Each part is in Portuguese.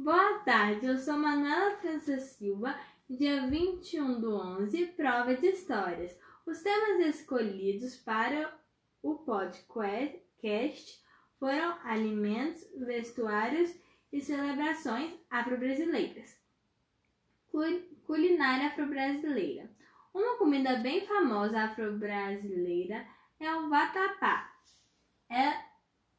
Boa tarde, eu sou Manuela França Silva, dia 21 do 11, prova de histórias. Os temas escolhidos para o podcast foram alimentos, vestuários e celebrações afro-brasileiras. Culinária afro-brasileira. Uma comida bem famosa afro-brasileira é o vatapá. É,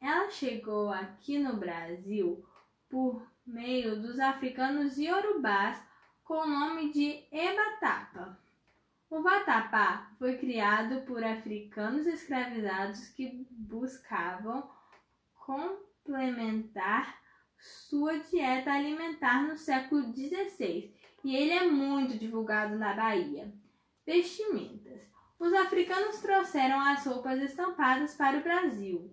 ela chegou aqui no Brasil por meio dos africanos iorubás com o nome de ebatapa. O vatapá foi criado por africanos escravizados que buscavam complementar sua dieta alimentar no século XVI e ele é muito divulgado na Bahia. Vestimentas. Os africanos trouxeram as roupas estampadas para o Brasil.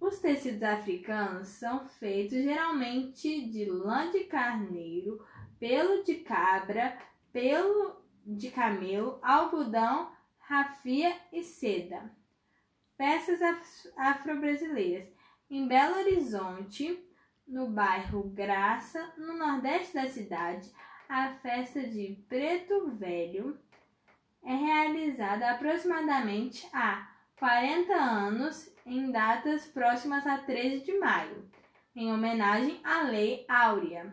Os tecidos africanos são feitos geralmente de lã de carneiro, pelo de cabra, pelo de camelo, algodão, rafia e seda. Peças afro-brasileiras. Em Belo Horizonte, no bairro Graça, no nordeste da cidade, a festa de Preto Velho é realizada aproximadamente há 40 anos em datas próximas a 13 de maio, em homenagem à Lei Áurea.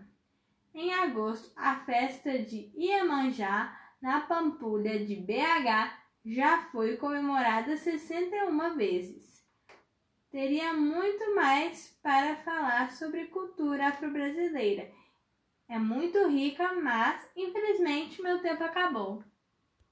Em agosto, a festa de Iemanjá, na Pampulha de BH, já foi comemorada 61 vezes. Teria muito mais para falar sobre cultura afro-brasileira. É muito rica, mas infelizmente meu tempo acabou.